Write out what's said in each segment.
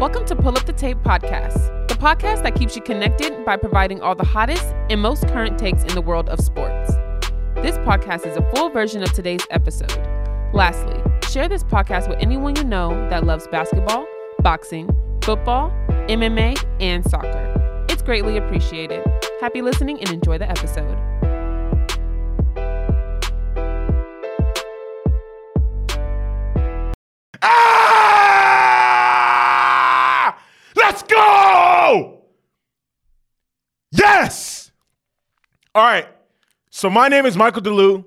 Welcome to Pull Up the Tape Podcast, the podcast that keeps you connected by providing all the hottest and most current takes in the world of sports. This podcast is a full version of today's episode. Lastly, share this podcast with anyone you know that loves basketball, boxing, football, MMA, and soccer. It's greatly appreciated. Happy listening and enjoy the episode. All right. So my name is Michael DeLu.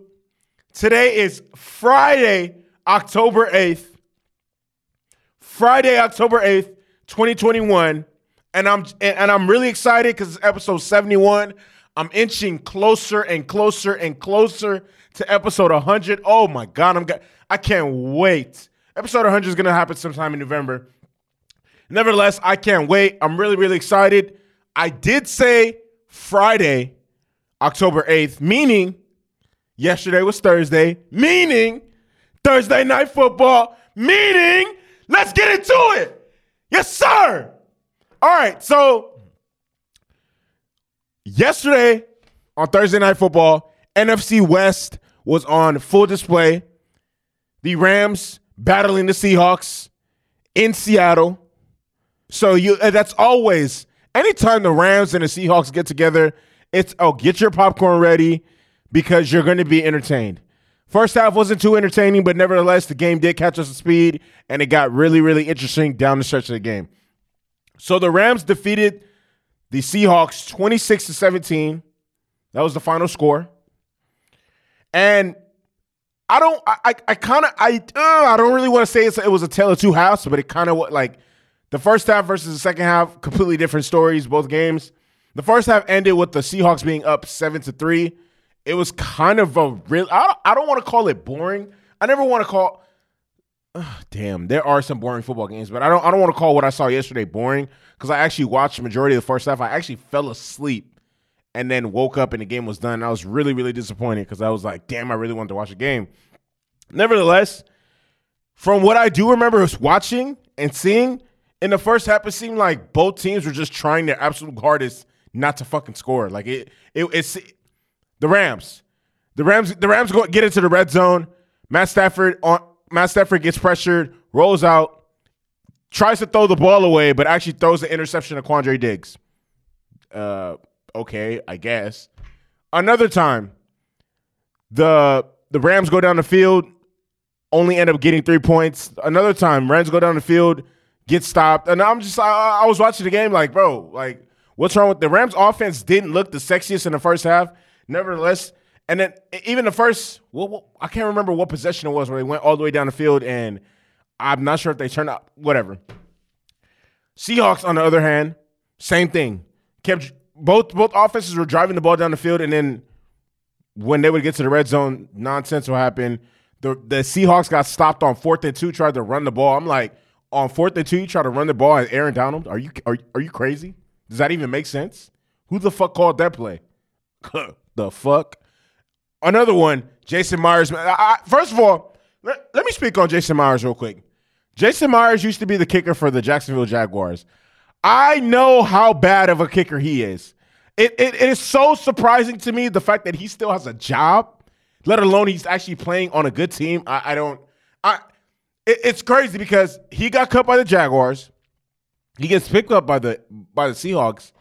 Today is Friday, October 8th. Friday, October 8th, 2021. And I'm and I'm really excited because it's episode 71. I'm inching closer and closer and closer to episode 100. Oh my god, I'm got I can't wait. Episode 100 is going to happen sometime in November. Nevertheless, I can't wait. I'm really, really excited. I did say Friday, October 8th, meaning yesterday was Thursday, meaning Thursday night football, meaning let's get into it. Yes, sir. All right, so yesterday on Thursday night football, NFC West was on full display. The Rams battling the Seahawks in Seattle. So you uh, that's always anytime the Rams and the Seahawks get together, it's oh get your popcorn ready because you're going to be entertained. First half wasn't too entertaining, but nevertheless the game did catch us to speed and it got really really interesting down the stretch of the game. So the Rams defeated the Seahawks 26 to 17. That was the final score. And I don't. I I, kind of I uh, I don't really want to say it was a tale of two halves, but it kind of like the first half versus the second half, completely different stories. Both games. The first half ended with the Seahawks being up seven to three. It was kind of a real. I don't, I don't want to call it boring. I never want to call. Damn, there are some boring football games, but I don't. I don't want to call what I saw yesterday boring because I actually watched the majority of the first half. I actually fell asleep and then woke up and the game was done. I was really, really disappointed because I was like, damn, I really wanted to watch the game. Nevertheless, from what I do remember watching and seeing, in the first half, it seemed like both teams were just trying their absolute hardest not to fucking score. Like it, it it's the Rams. The Rams, the Rams go get into the red zone. Matt Stafford on Matt Stafford gets pressured, rolls out, tries to throw the ball away, but actually throws the interception to Quandre Diggs. Uh, okay, I guess. Another time, the the Rams go down the field, only end up getting three points. Another time, Rams go down the field, get stopped, and I'm just I, I was watching the game like, bro, like what's wrong with the Rams? Offense didn't look the sexiest in the first half. Nevertheless, and then even the first, well, I can't remember what possession it was where they went all the way down the field, and I'm not sure if they turned out whatever. Seahawks, on the other hand, same thing. Kept both both offenses were driving the ball down the field, and then when they would get to the red zone, nonsense will happen. The the Seahawks got stopped on fourth and two, tried to run the ball. I'm like, on fourth and two, you try to run the ball and Aaron Donald? Are you are, are you crazy? Does that even make sense? Who the fuck called that play? the fuck? Another one, Jason Myers. I, I, first of all, let, let me speak on Jason Myers real quick. Jason Myers used to be the kicker for the Jacksonville Jaguars. I know how bad of a kicker he is. It, it, it is so surprising to me the fact that he still has a job, let alone he's actually playing on a good team. I, I don't. I it, it's crazy because he got cut by the Jaguars. He gets picked up by the by the Seahawks,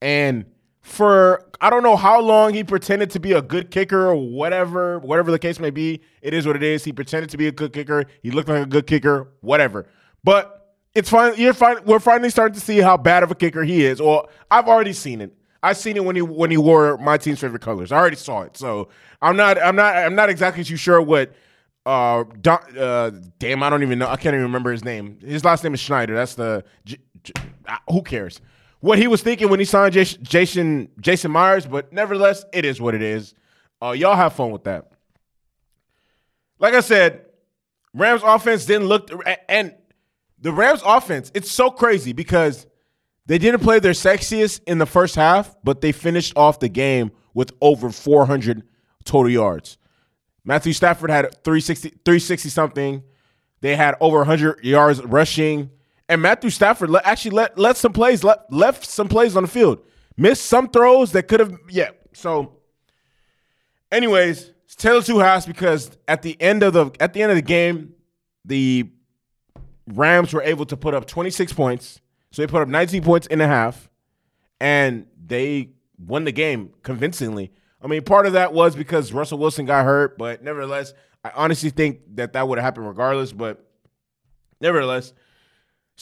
and for I don't know how long he pretended to be a good kicker or whatever, whatever the case may be. It is what it is. He pretended to be a good kicker. He looked like a good kicker, whatever. But it's fine. You're fine. We're finally starting to see how bad of a kicker he is. Or I've already seen it. I've seen it when he when he wore my team's favorite colors. I already saw it. So I'm not I'm not I'm not exactly too sure what. Uh, Don, uh, damn, I don't even know. I can't even remember his name. His last name is Schneider. That's the. Who cares? What he was thinking when he signed Jason Jason Myers, but nevertheless, it is what it is. Uh, y'all have fun with that. Like I said, Rams offense didn't look, and the Rams offense, it's so crazy because they didn't play their sexiest in the first half, but they finished off the game with over 400 total yards. Matthew Stafford had 360, 360 something. They had over 100 yards rushing. And Matthew Stafford le- actually let let some plays le- left some plays on the field, missed some throws that could have yeah. So, anyways, it's Taylor two halves because at the end of the at the end of the game, the Rams were able to put up 26 points. So they put up 19 points in a half, and they won the game convincingly. I mean, part of that was because Russell Wilson got hurt, but nevertheless, I honestly think that that would have happened regardless. But nevertheless,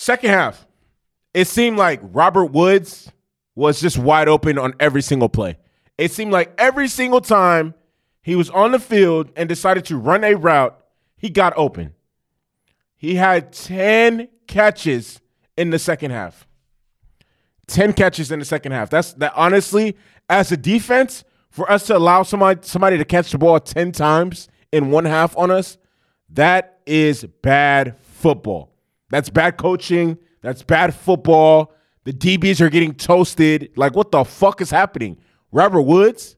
second half, it seemed like Robert Woods was just wide open on every single play. It seemed like every single time he was on the field and decided to run a route, he got open. He had 10 catches in the second half. 10 catches in the second half. That's that honestly, as a defense, for us to allow somebody somebody to catch the ball 10 times in one half on us, that is bad football. That's bad coaching. That's bad football. The DBs are getting toasted. Like, what the fuck is happening? Robert Woods?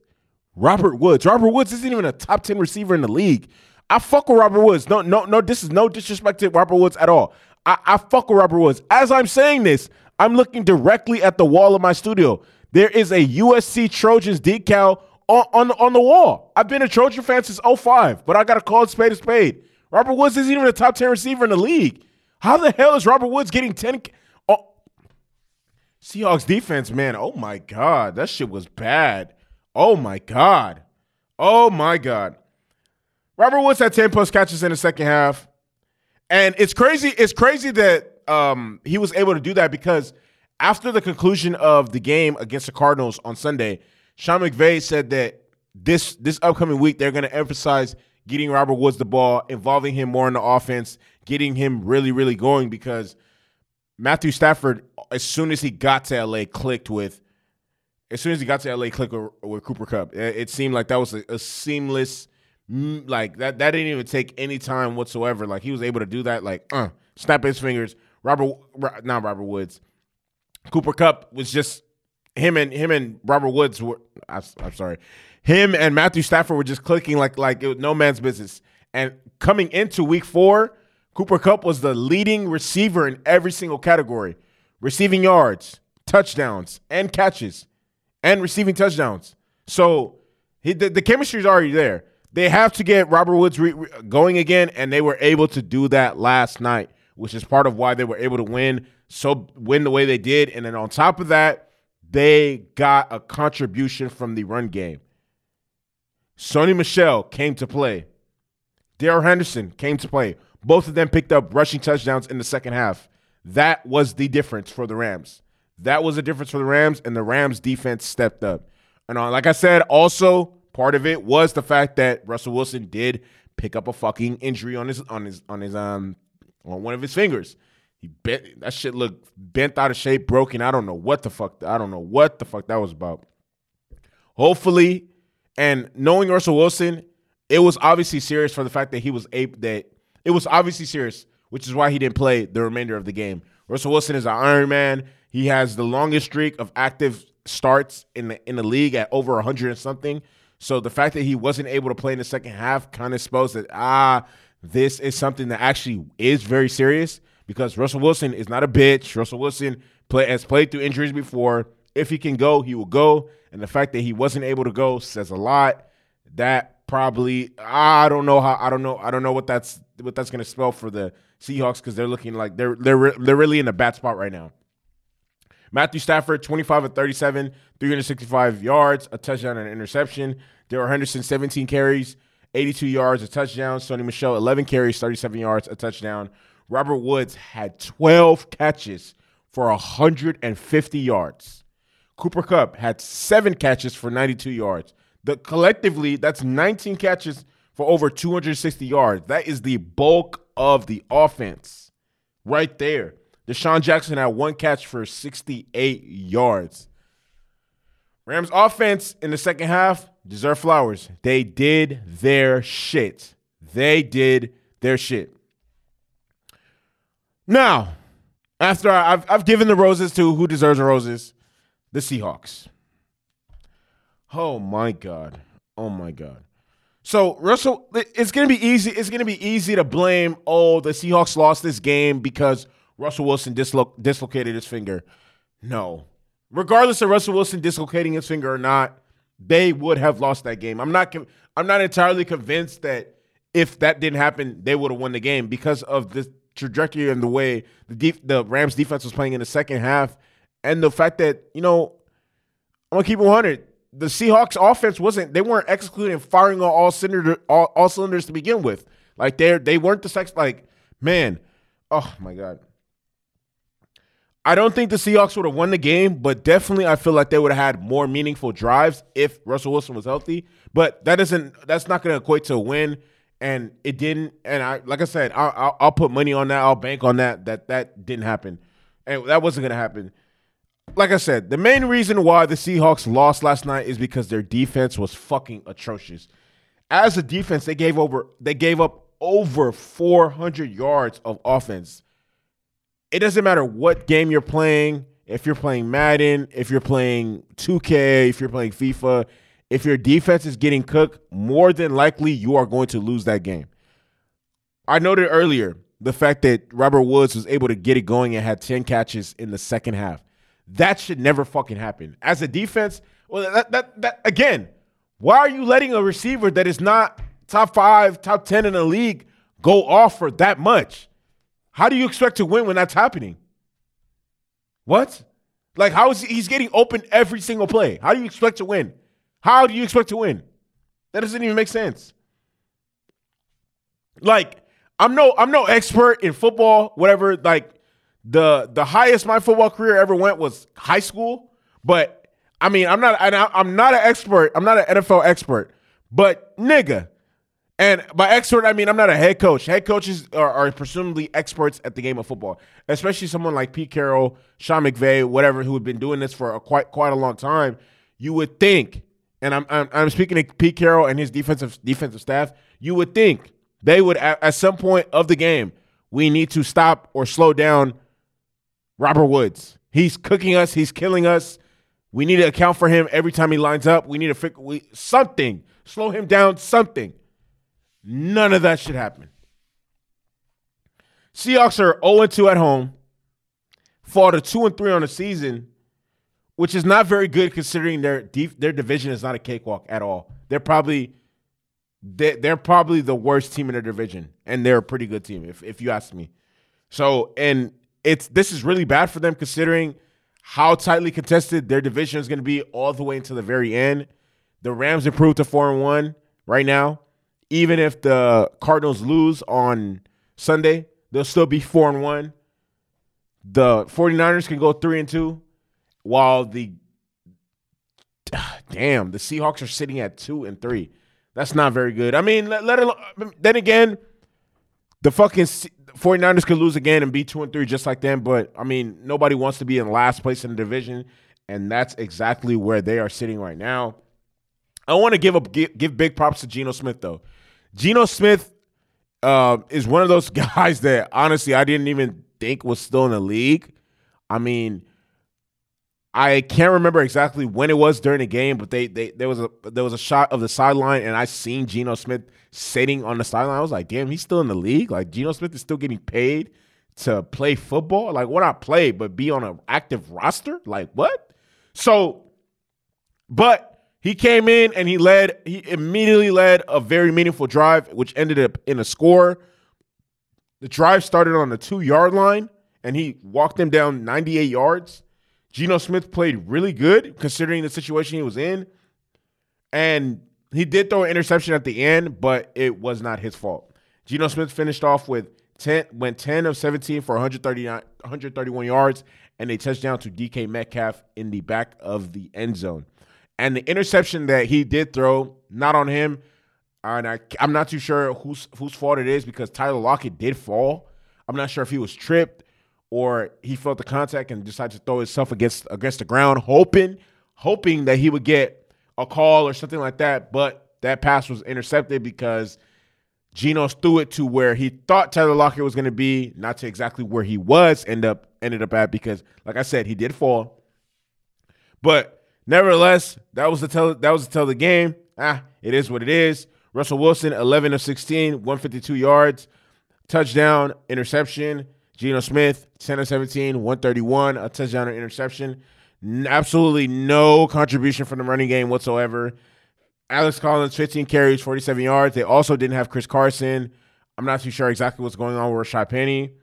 Robert Woods. Robert Woods isn't even a top 10 receiver in the league. I fuck with Robert Woods. No, no, no, this is no disrespect to Robert Woods at all. I, I fuck with Robert Woods. As I'm saying this, I'm looking directly at the wall of my studio. There is a USC Trojans decal on, on, on the wall. I've been a Trojan fan since 05, but I got to call it spade a spade. Robert Woods isn't even a top 10 receiver in the league. How the hell is Robert Woods getting 10? Oh. Seahawks defense, man. Oh my God. That shit was bad. Oh my God. Oh my God. Robert Woods had 10 plus catches in the second half. And it's crazy. It's crazy that um, he was able to do that because after the conclusion of the game against the Cardinals on Sunday, Sean McVay said that this this upcoming week they're going to emphasize getting Robert Woods the ball, involving him more in the offense, getting him really, really going because Matthew Stafford, as soon as he got to LA, clicked with as soon as he got to LA, clicked with, with Cooper Kupp. It, seemed like that was a, a seamless Mm, like that that didn't even take any time whatsoever. Like he was able to do that, like uh, snap his fingers. Robert, not Robert Woods, Cooper Kupp was just him and him and Robert Woods were. I, am sorry, him and Matthew Stafford were just clicking like like it was no man's business. And coming into Week Four, Cooper Kupp was the leading receiver in every single category: receiving yards, touchdowns, and catches, and receiving touchdowns. So he, the, the chemistry is already there. They have to get Robert Woods re- re- going again, and they were able to do that last night, which is part of why they were able to win so win the way they did. And then on top of that, they got a contribution from the run game. Sony Michel came to play. Darrell Henderson came to play. Both of them picked up rushing touchdowns in the second half. That was the difference for the Rams. That was the difference for the Rams, and the Rams defense stepped up. And uh, like I said, also Part of it was the fact that Russell Wilson did pick up a fucking injury on his on his on his um on one of his fingers. He bent that shit looked bent out of shape, broken. I don't know what the fuck. I don't know what the fuck that was about. Hopefully, and knowing Russell Wilson, it was obviously serious for the fact that he was able that it was obviously serious, which is why he didn't play the remainder of the game. Russell Wilson is an Iron Man. He has the longest streak of active starts in the in the league at over 100 and something. So the fact that he wasn't able to play in the second half kind of spells that ah, this is something that actually is very serious because Russell Wilson is not a bitch. Russell Wilson play, has played through injuries before. If he can go, he will go. And the fact that he wasn't able to go says a lot. That probably I don't know how I don't know I don't know what that's what that's going to spell for the Seahawks because they're looking like they're they're they're really in a bad spot right now. Matthew Stafford, 25 of 37, 365 yards, a touchdown and an interception. Darrell Henderson, 17 carries, 82 yards, a touchdown. Sony Michel, 11 carries, 37 yards, a touchdown. Robert Woods had 12 catches for 150 yards. Cooper Kupp had seven catches for 92 yards. The collectively, that's 19 catches for over 260 yards. That is the bulk of the offense right there. DeSean Jackson had one catch for 68 yards. Rams offense in the second half deserve flowers. They did their shit. They did their shit. Now, after I've, I've given the roses to who deserves the roses, the Seahawks. Oh my God. Oh my God. So Russell, it's gonna be easy. It's gonna be easy to blame. Oh, the Seahawks lost this game because Russell Wilson dislo- dislocated his finger. No. Regardless of Russell Wilson dislocating his finger or not, they would have lost that game. I'm not I'm not entirely convinced that if that didn't happen, they would have won the game because of the trajectory and the way the def- the Rams defense was playing in the second half, and the fact that you know I'm gonna keep it 100. The Seahawks offense wasn't they weren't executing firing on all cylinder all, all cylinders to begin with. Like they they weren't the sex like man. Oh my god. I don't think the Seahawks would have won the game, but definitely I feel like they would have had more meaningful drives if Russell Wilson was healthy. But that doesn't that's not going to equate to a win and it didn't. And I, like I said, I'll, I'll, I'll put money on that. I'll bank on that. That that didn't happen, and that wasn't gonna happen. Like I said, the main reason why the Seahawks lost last night is because their defense was fucking atrocious. As a defense, they gave over they gave up over 400 yards of offense. It doesn't matter what game you're playing. If you're playing Madden, if you're playing 2K, if you're playing FIFA, if your defense is getting cooked, more than likely you are going to lose that game. I noted earlier the fact that Robert Woods was able to get it going and had 10 catches in the second half. That should never fucking happen. As a defense, well, that, that, that again, why are you letting a receiver that is not top five, top 10 in the league go off for that much? How do you expect to win when that's happening? What? Like, how is he, he's getting open every single play? How do you expect to win? How do you expect to win? That doesn't even make sense. Like, I'm no I'm no expert in football, whatever. Like the the highest my football career ever went was high school, but I mean, I'm not I'm not an expert. I'm not an NFL expert, but nigga, and by expert, I mean I'm not a head coach. Head coaches are, are, presumably experts at the game of football, especially someone like Pete Carroll, Sean McVay, whatever, who have been doing this for a quite quite a long time. You would think and I'm, I'm, I'm speaking to Pete Carroll and his defensive defensive staff. You would think they would at, at some point of the game we need to stop or slow down Robert Woods. He's cooking us. He's killing us. We need to account for him every time he lines up. We need to fix we, something. Slow him down. Something. None of that should happen. Seahawks are 0 2 at home. Fall to 2 and 3 on the season which is not very good considering their deep, their division is not a cakewalk at all. They're probably they, they're probably the worst team in their division, and they're a pretty good team if if you ask me. So, and it's this is really bad for them considering how tightly contested their division is going to be all the way until the very end. The Rams improved to four and one right now. Even if the Cardinals lose on Sunday, they'll still be four and one. The 49ers can go three and two while the damn the Seahawks are sitting at two and three. That's not very good. I mean, let, let it, then again, the fucking 49ers could lose again and be two and three just like them. But I mean, nobody wants to be in last place in the division, and that's exactly where they are sitting right now. I want to give up give, give big props to Geno Smith though. Geno Smith uh, is one of those guys that honestly I didn't even think was still in the league. I mean, I can't remember exactly when it was during the game, but they, they there was a there was a shot of the sideline, and I seen Geno Smith sitting on the sideline. I was like, damn, he's still in the league. Like Geno Smith is still getting paid to play football. Like, what not play, but be on an active roster? Like what? So, but he came in and he led. He immediately led a very meaningful drive, which ended up in a score. The drive started on the two yard line, and he walked them down 98 yards Geno Smith played really good considering the situation he was in. And he did throw an interception at the end, but it was not his fault. Geno Smith finished off with 10 went 10 of 17 for 139 131 yards and a touchdown to DK Metcalf in the back of the end zone. And the interception that he did throw, not on him, and I, I'm not too sure whose whose fault it is because Tyler Lockett did fall. I'm not sure if he was tripped or he felt the contact and decided to throw himself against against the ground, hoping hoping that he would get a call or something like that. But that pass was intercepted because Geno threw it to where he thought Tyler Lockett was going to be, not to exactly where he was. End up ended up at because, like I said, he did fall. But nevertheless, that was the tell that was the tell the game. Ah, it is what it is. Russell Wilson, 11 of 16, 152 yards, touchdown, interception. Geno Smith, 10 of 17, 131, a touchdown and interception. Absolutely no contribution from the running game whatsoever. Alex Collins, 15 carries, 47 yards. They also didn't have Chris Carson. I'm not too sure exactly what's going on with Rashad Penny.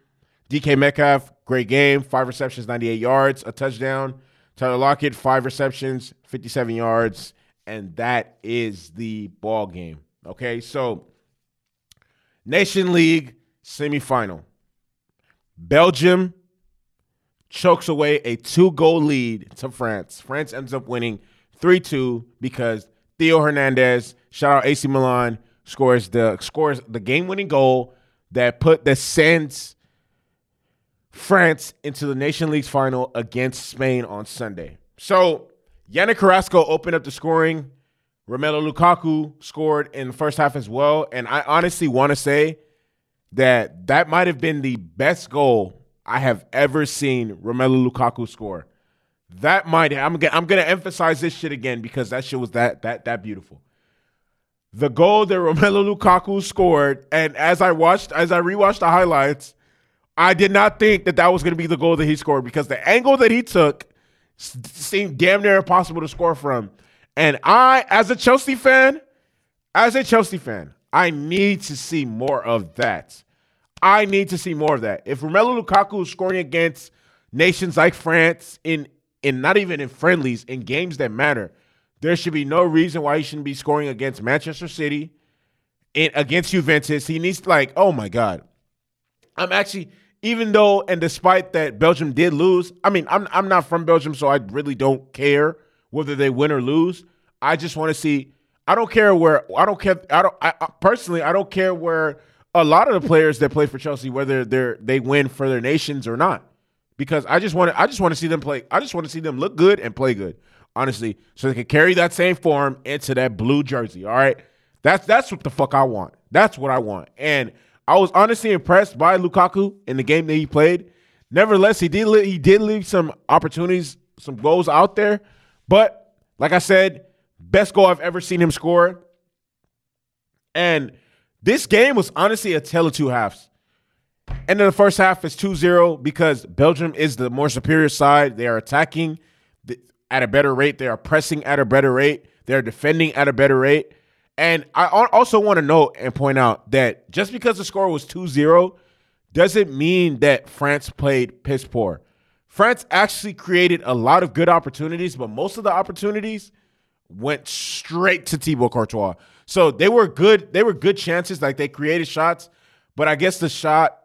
DK Metcalf, great game, five receptions, 98 yards, a touchdown. Tyler Lockett, five receptions, 57 yards, and that is the ball game. Okay, so Nation League semifinal. Belgium chokes away a two goal lead to France. France ends up winning 3 2 because Theo Hernandez, shout out AC Milan, scores the scores the game winning goal that put that sends France into the Nation League's final against Spain on Sunday. So Yannick Carrasco opened up the scoring. Romelu Lukaku scored in the first half as well. And I honestly want to say that that might have been the best goal I have ever seen Romelu Lukaku score. That might I'm gonna I'm gonna emphasize this shit again because that shit was that that that beautiful. The goal that Romelu Lukaku scored, and as I watched, as I rewatched the highlights, I did not think that that was going to be the goal that he scored because the angle that he took seemed damn near impossible to score from. And I, as a Chelsea fan, as a Chelsea fan, I need to see more of that. I need to see more of that. If Romelu Lukaku is scoring against nations like France in in not even in friendlies in games that matter, there should be no reason why he shouldn't be scoring against Manchester City, in, against Juventus. He needs to like, oh my god, I'm actually even though and despite that Belgium did lose. I mean, I'm I'm not from Belgium, so I really don't care whether they win or lose. I just want to see. I don't care where. I don't care. I don't. I, I, personally, I don't care where a lot of the players that play for Chelsea, whether they're they win for their nations or not, because I just want to. I just want to see them play. I just want to see them look good and play good. Honestly, so they can carry that same form into that blue jersey. All right, that's that's what the fuck I want. That's what I want. And I was honestly impressed by Lukaku in the game that he played. Nevertheless, he did he did leave some opportunities, some goals out there. But like I said, best goal I've ever seen him score. And this game was honestly a tale of two halves. End of the first half is 2-0 because Belgium is the more superior side. They are attacking at a better rate. They are pressing at a better rate. They're defending at a better rate. And I also want to note and point out that just because the score was 2 0 doesn't mean that France played piss poor. France actually created a lot of good opportunities, but most of the opportunities went straight to Thibaut Courtois. So they were good, they were good chances, like they created shots, but I guess the shot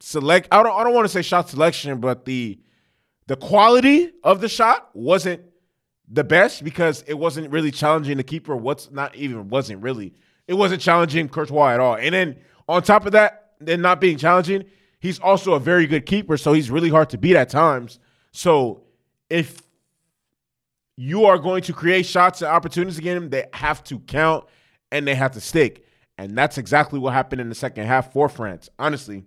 select I don't I don't want to say shot selection, but the the quality of the shot wasn't the best because it wasn't really challenging the keeper. What's not even wasn't really it wasn't challenging Courtois at all. And then on top of that, then not being challenging, he's also a very good keeper, so he's really hard to beat at times. So if you are going to create shots and opportunities again. they have to count and they have to stick. And that's exactly what happened in the second half for France. Honestly,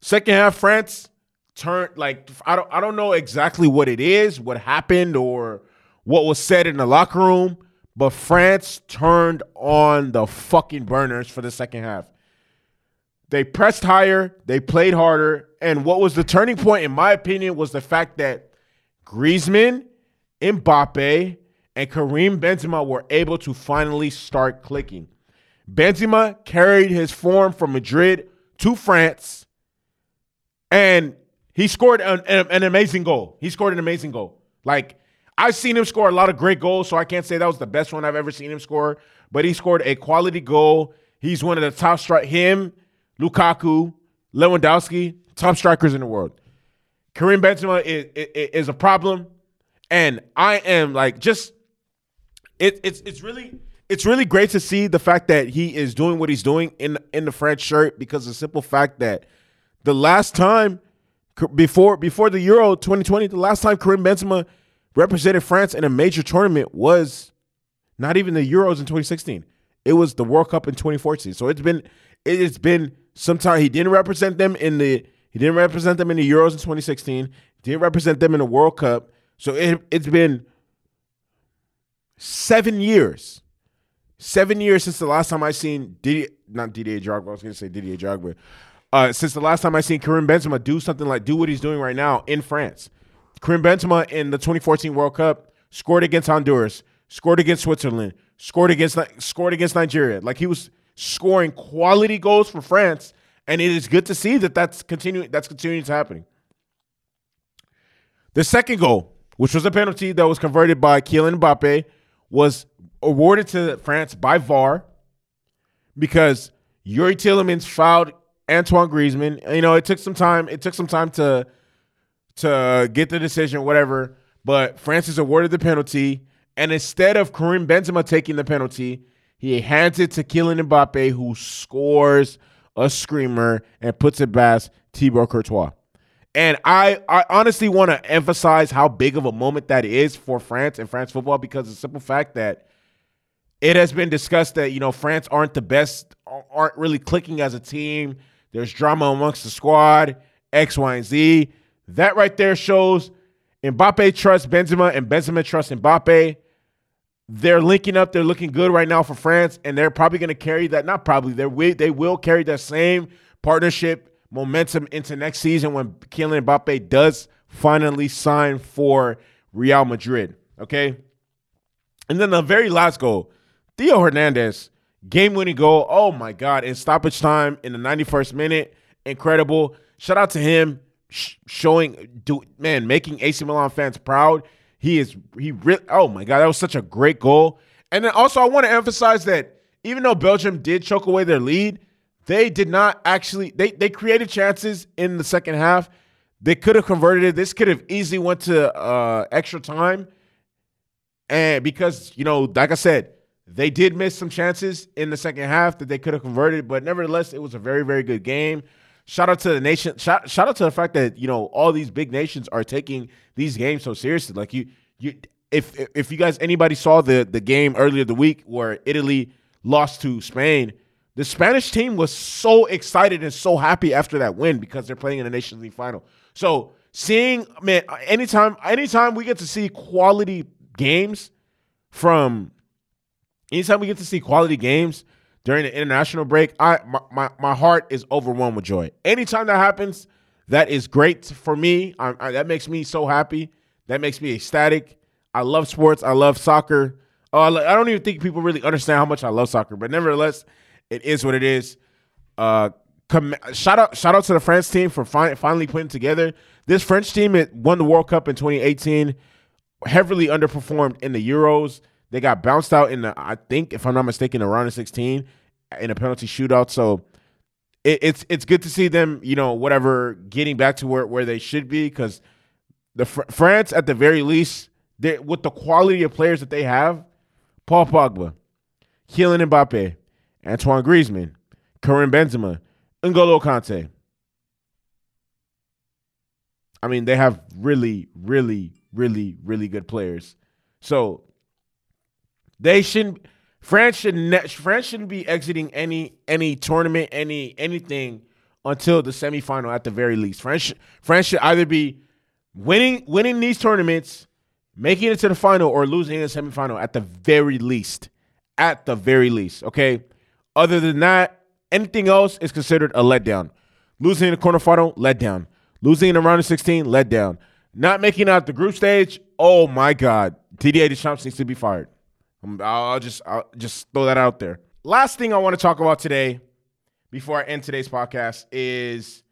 second half France turned like I don't I don't know exactly what it is, what happened or what was said in the locker room, but France turned on the fucking burners for the second half. They pressed higher, they played harder, and what was the turning point in my opinion was the fact that Griezmann, Mbappe, and Karim Benzema were able to finally start clicking. Benzema carried his form from Madrid to France and he scored an, an, amazing goal. He scored an amazing goal. Like I've seen him score a lot of great goals, so I can't say that was the best one I've ever seen him score. But he scored a quality goal. He's one of the top strike. Him, Lukaku, Lewandowski, top strikers in the world. Karim Benzema is, is, is a problem, and I am like just it, it's it's really it's really great to see the fact that he is doing what he's doing in in the French shirt because the simple fact that the last time before before the Euro 2020, the last time Karim Benzema represented France in a major tournament was not even the Euros in 2016. It was the World Cup in 2014. So it's been it has been some time. He didn't represent them in the he didn't represent them in the Euros in 2016. Didn't represent them in the World Cup. So it it's been seven years. Seven years since the last time I seen Didier, not Didier Drogba. I was to say Didier Drogba. uh, since the last time I seen Karim Benzema do something like do what he's doing right now in France. Karim Benzema in the 2014 World Cup scored against Honduras, scored against Switzerland, scored against scored against Nigeria. Like he was scoring quality goals for France, and it is good to see that that's continuing. That's continuing to happening. The second goal, which was a penalty that was converted by Kylian Mbappe, was awarded to France by VAR because Youri Tielemans fouled Antoine Griezmann. You know, it took some time. It took some time to to get the decision, whatever. But France is awarded the penalty, and instead of Karim Benzema taking the penalty, he hands it to Kylian Mbappe, who scores a screamer and puts it past Thibaut Courtois. And I, I honestly want to emphasize how big of a moment that is for France and France football because the simple fact that it has been discussed that you know France aren't the best, aren't really clicking as a team. There's drama amongst the squad, X, Y, and Z. That right there shows Mbappe trusts Benzema and Benzema trusts Mbappe. They're linking up. They're looking good right now for France, and they're probably going to carry that. Not probably. They they will carry that same partnership momentum into next season when Kylian Mbappe does finally sign for Real Madrid. Okay, and then the very last goal, Theo Hernandez game winning goal. Oh my God! In stoppage time in the 91st minute, incredible. Shout out to him showing, do, man, making AC Milan fans proud. He is, he really, oh my God, that was such a great goal. And then also, I want to emphasize that even though Belgium did choke away their lead, they did not actually, they, they created chances in the second half. They could have converted it. This could have easily went to uh, extra time. And because, you know, like I said, they did miss some chances in the second half that they could have converted, but nevertheless, it was a very, very good game. Shout out to the nation. Shout, shout out to the fact that you know all these big nations are taking these games so seriously. Like you, you, if if you guys anybody saw the the game earlier the week where Italy lost to Spain, the Spanish team was so excited and so happy after that win because they're playing in the Nations League final. So seeing man, anytime anytime we get to see quality games from anytime we get to see quality games during the international break, I my, my, my heart is overwhelmed with joy. Anytime that happens, that is great for me. I, I, that makes me so happy. That makes me ecstatic. I love sports. I love soccer. I, I don't even think people really understand how much I love soccer, but nevertheless, it is what it is. Uh, shout out, shout out to the France team for fi- finally putting together this French team. It won the World Cup in 2018. Heavily underperformed in the Euros. They got bounced out in the, I think, if I'm not mistaken, the round of 16 in a penalty shootout. So it, it's it's good to see them, you know, whatever, getting back to where, where they should be because the Fr- France, at the very least, with the quality of players that they have, Paul Pogba, Kylian Mbappe, Antoine Griezmann, Karim Benzema, N'Golo Kante. I mean, they have really, really, really, really good players. So they shouldn't. France should ne- France shouldn't be exiting any any tournament, any anything until the semifinal at the very least. France France should either be winning winning these tournaments, making it to the final, or losing in the semifinal at the very least. At the very least, okay. Other than that, anything else is considered a letdown. Losing in the quarterfinal, letdown. Losing in the round of 16, letdown. Not making out the group stage, oh my God. Didier Deschamps needs to be fired. Um, I'll just I'll just throw that out there. Last thing I want to talk about today, before I end today's podcast, is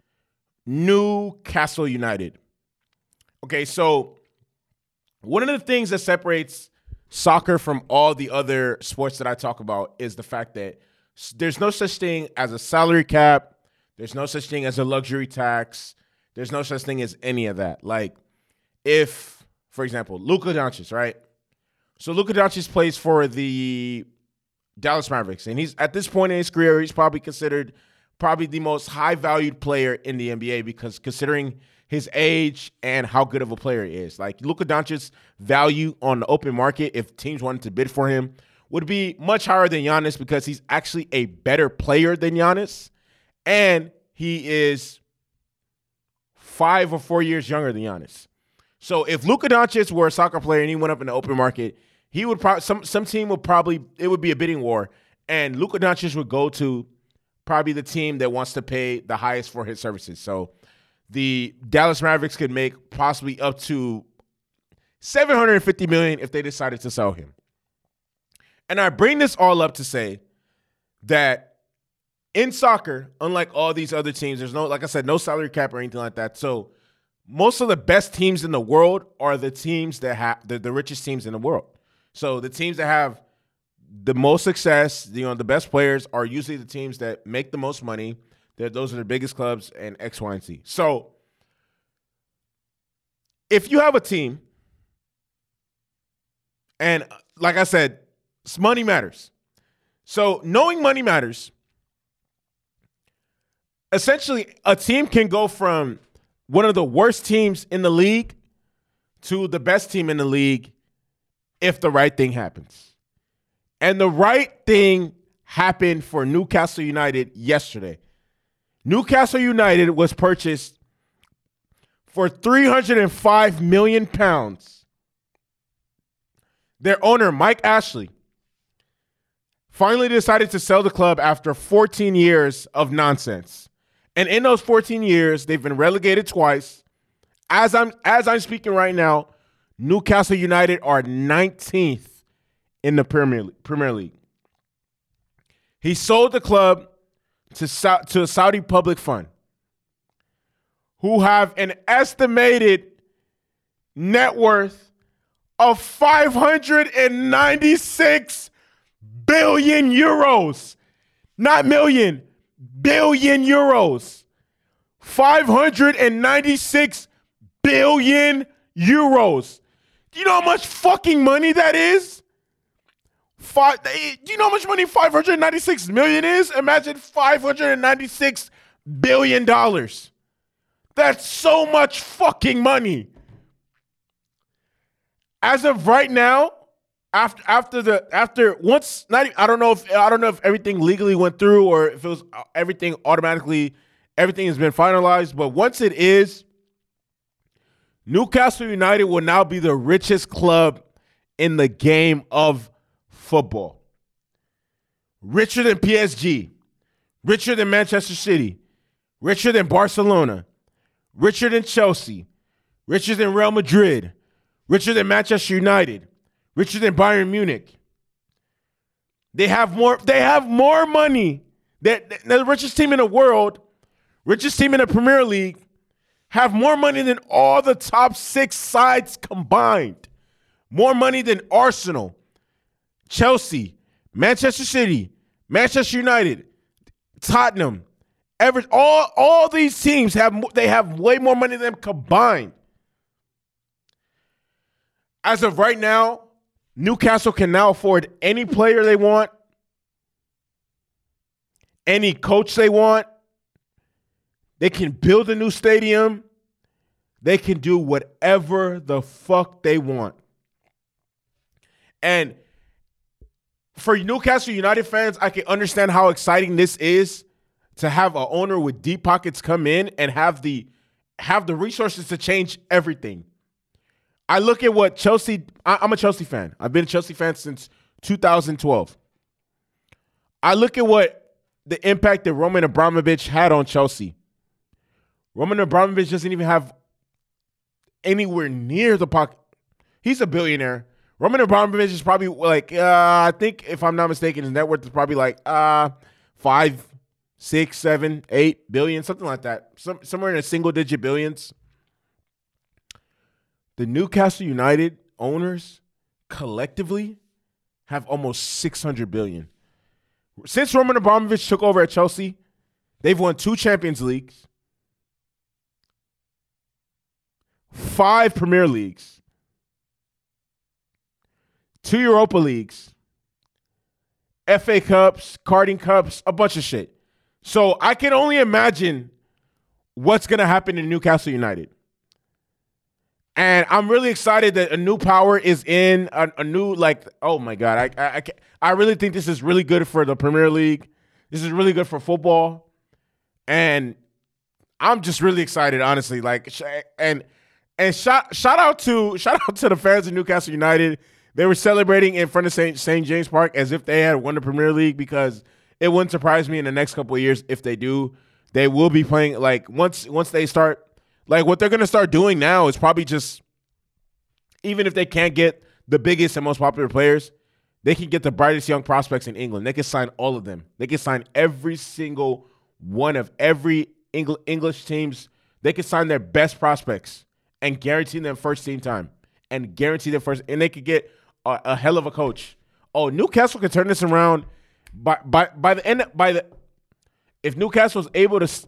Newcastle United. Okay, so one of the things that separates soccer from all the other sports that I talk about is the fact that there's no such thing as a salary cap. There's no such thing as a luxury tax. There's no such thing as any of that. Like, if, for example, Luka Doncic, right? So Luka Doncic plays for the Dallas Mavericks, and he's at this point in his career, he's probably considered probably the most high valued player in the NBA because considering his age and how good of a player he is. Like Luka Doncic's value on the open market, if teams wanted to bid for him, would be much higher than Giannis because he's actually a better player than Giannis, and he is five or four years younger than Giannis. So if Luka Doncic were a soccer player and he went up in the open market, he would probably some some team would probably it would be a bidding war, and Luka Doncic would go to probably the team that wants to pay the highest for his services. So the Dallas Mavericks could make possibly up to 750 million if they decided to sell him. And I bring this all up to say that in soccer, unlike all these other teams, there's no, like I said, no salary cap or anything like that. So most of the best teams in the world are the teams that have the, the richest teams in the world. So the teams that have the most success, you know, the best players are usually the teams that make the most money. They're, those are the biggest clubs and X, Y, and Z. So if you have a team, and like I said, money matters. So knowing money matters, essentially a team can go from one of the worst teams in the league to the best team in the league if the right thing happens. And the right thing happened for Newcastle United yesterday. Newcastle United was purchased for 305 million pounds. Their owner, Mike Ashley, finally decided to sell the club after 14 years of nonsense. And in those 14 years, they've been relegated twice. As I'm as I'm speaking right now, Newcastle United are 19th in the Premier League, Premier League. He sold the club to to a Saudi public fund who have an estimated net worth of 596 billion euros. Not million, billion euros. 596 billion euros. Do you know how much fucking money that is? Five, do you know how much money 596 million is? Imagine 596 billion dollars. That's so much fucking money. As of right now, after after the after once not I don't know if I don't know if everything legally went through or if it was uh, everything automatically everything has been finalized, but once it is Newcastle United will now be the richest club in the game of football. Richer than PSG, richer than Manchester City, richer than Barcelona, richer than Chelsea, richer than Real Madrid, richer than Manchester United, richer than Bayern Munich. They have more. They have more money. They're, they're the richest team in the world, richest team in the Premier League, have more money than all the top six sides combined. More money than Arsenal, Chelsea, Manchester City, Manchester United, Tottenham, Everett. All all these teams have they have way more money than them combined. As of right now, Newcastle can now afford any player they want, any coach they want. They can build a new stadium. They can do whatever the fuck they want. And for Newcastle United fans, I can understand how exciting this is to have an owner with deep pockets come in and have the have the resources to change everything. I look at what Chelsea. I, I'm a Chelsea fan. I've been a Chelsea fan since 2012. I look at what the impact that Roman Abramovich had on Chelsea. Roman Abramovich doesn't even have anywhere near the pocket. He's a billionaire. Roman Abramovich is probably like, uh, I think if I'm not mistaken, his net worth is probably like uh, five, six, seven, eight billion, something like that. Some, somewhere in a single digit billions. The Newcastle United owners collectively have almost 600 billion. Since Roman Abramovich took over at Chelsea, they've won two Champions Leagues, five Premier Leagues, two Europa Leagues, FA Cups, Carling Cups, a bunch of shit. So I can only imagine what's going to happen in Newcastle United. And I'm really excited that a new power is in a, a new like. Oh my god! I, I I I really think this is really good for the Premier League. This is really good for football, and I'm just really excited, honestly. Like, and and shout shout out to shout out to the fans of Newcastle United. They were celebrating in front of St. St. James Park as if they had won the Premier League because it wouldn't surprise me in the next couple of years if they do. They will be playing like once once they start like what they're gonna start doing now is probably just even if they can't get the biggest and most popular players, they can get the brightest young prospects in England. They can sign all of them. They can sign every single one of every English teams. They can sign their best prospects and guarantee them first team time and guarantee them first, and they could get a, a hell of a coach. Oh, Newcastle can turn this around by by by the end by the if Newcastle is able to.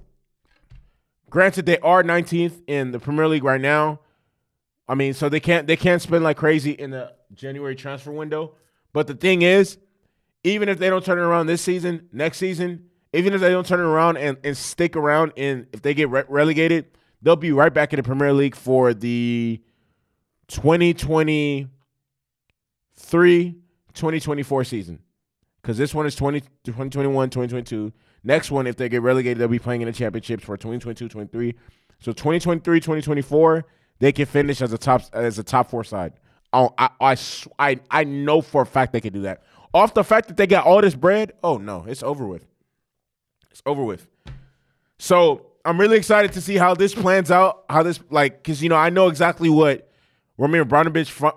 Granted, they are 19th in the Premier League right now. I mean, so they can't they can't spend like crazy in the January transfer window. But the thing is, even if they don't turn it around this season, next season, even if they don't turn it around and, and stick around and if they get re- relegated, they'll be right back in the Premier League for the 2023 2024 season. Because this one is 20, 2021, 2022. Next one, if they get relegated, they'll be playing in the championships for 2022, 23. So 2023, 2024, they can finish as a top as a top four side. Oh, I, I, I, I know for a fact they can do that. Off the fact that they got all this bread, oh no, it's over with. It's over with. So I'm really excited to see how this plans out. How this like, because you know I know exactly what Roman front,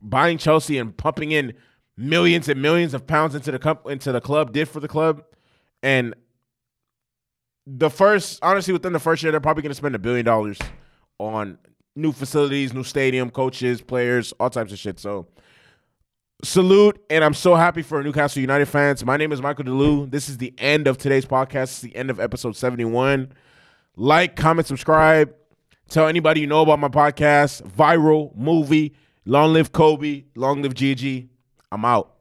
buying Chelsea and pumping in millions and millions of pounds into the into the club did for the club, and the first honestly within the first year they're probably going to spend a billion dollars on new facilities, new stadium, coaches, players, all types of shit. So salute, and I'm so happy for Newcastle United fans. My name is Michael DeLu. This is the end of today's podcast. It's the end of episode 71. Like, comment, subscribe. Tell anybody you know about my podcast. Viral movie. Long live Kobe. Long live Gigi. I'm out.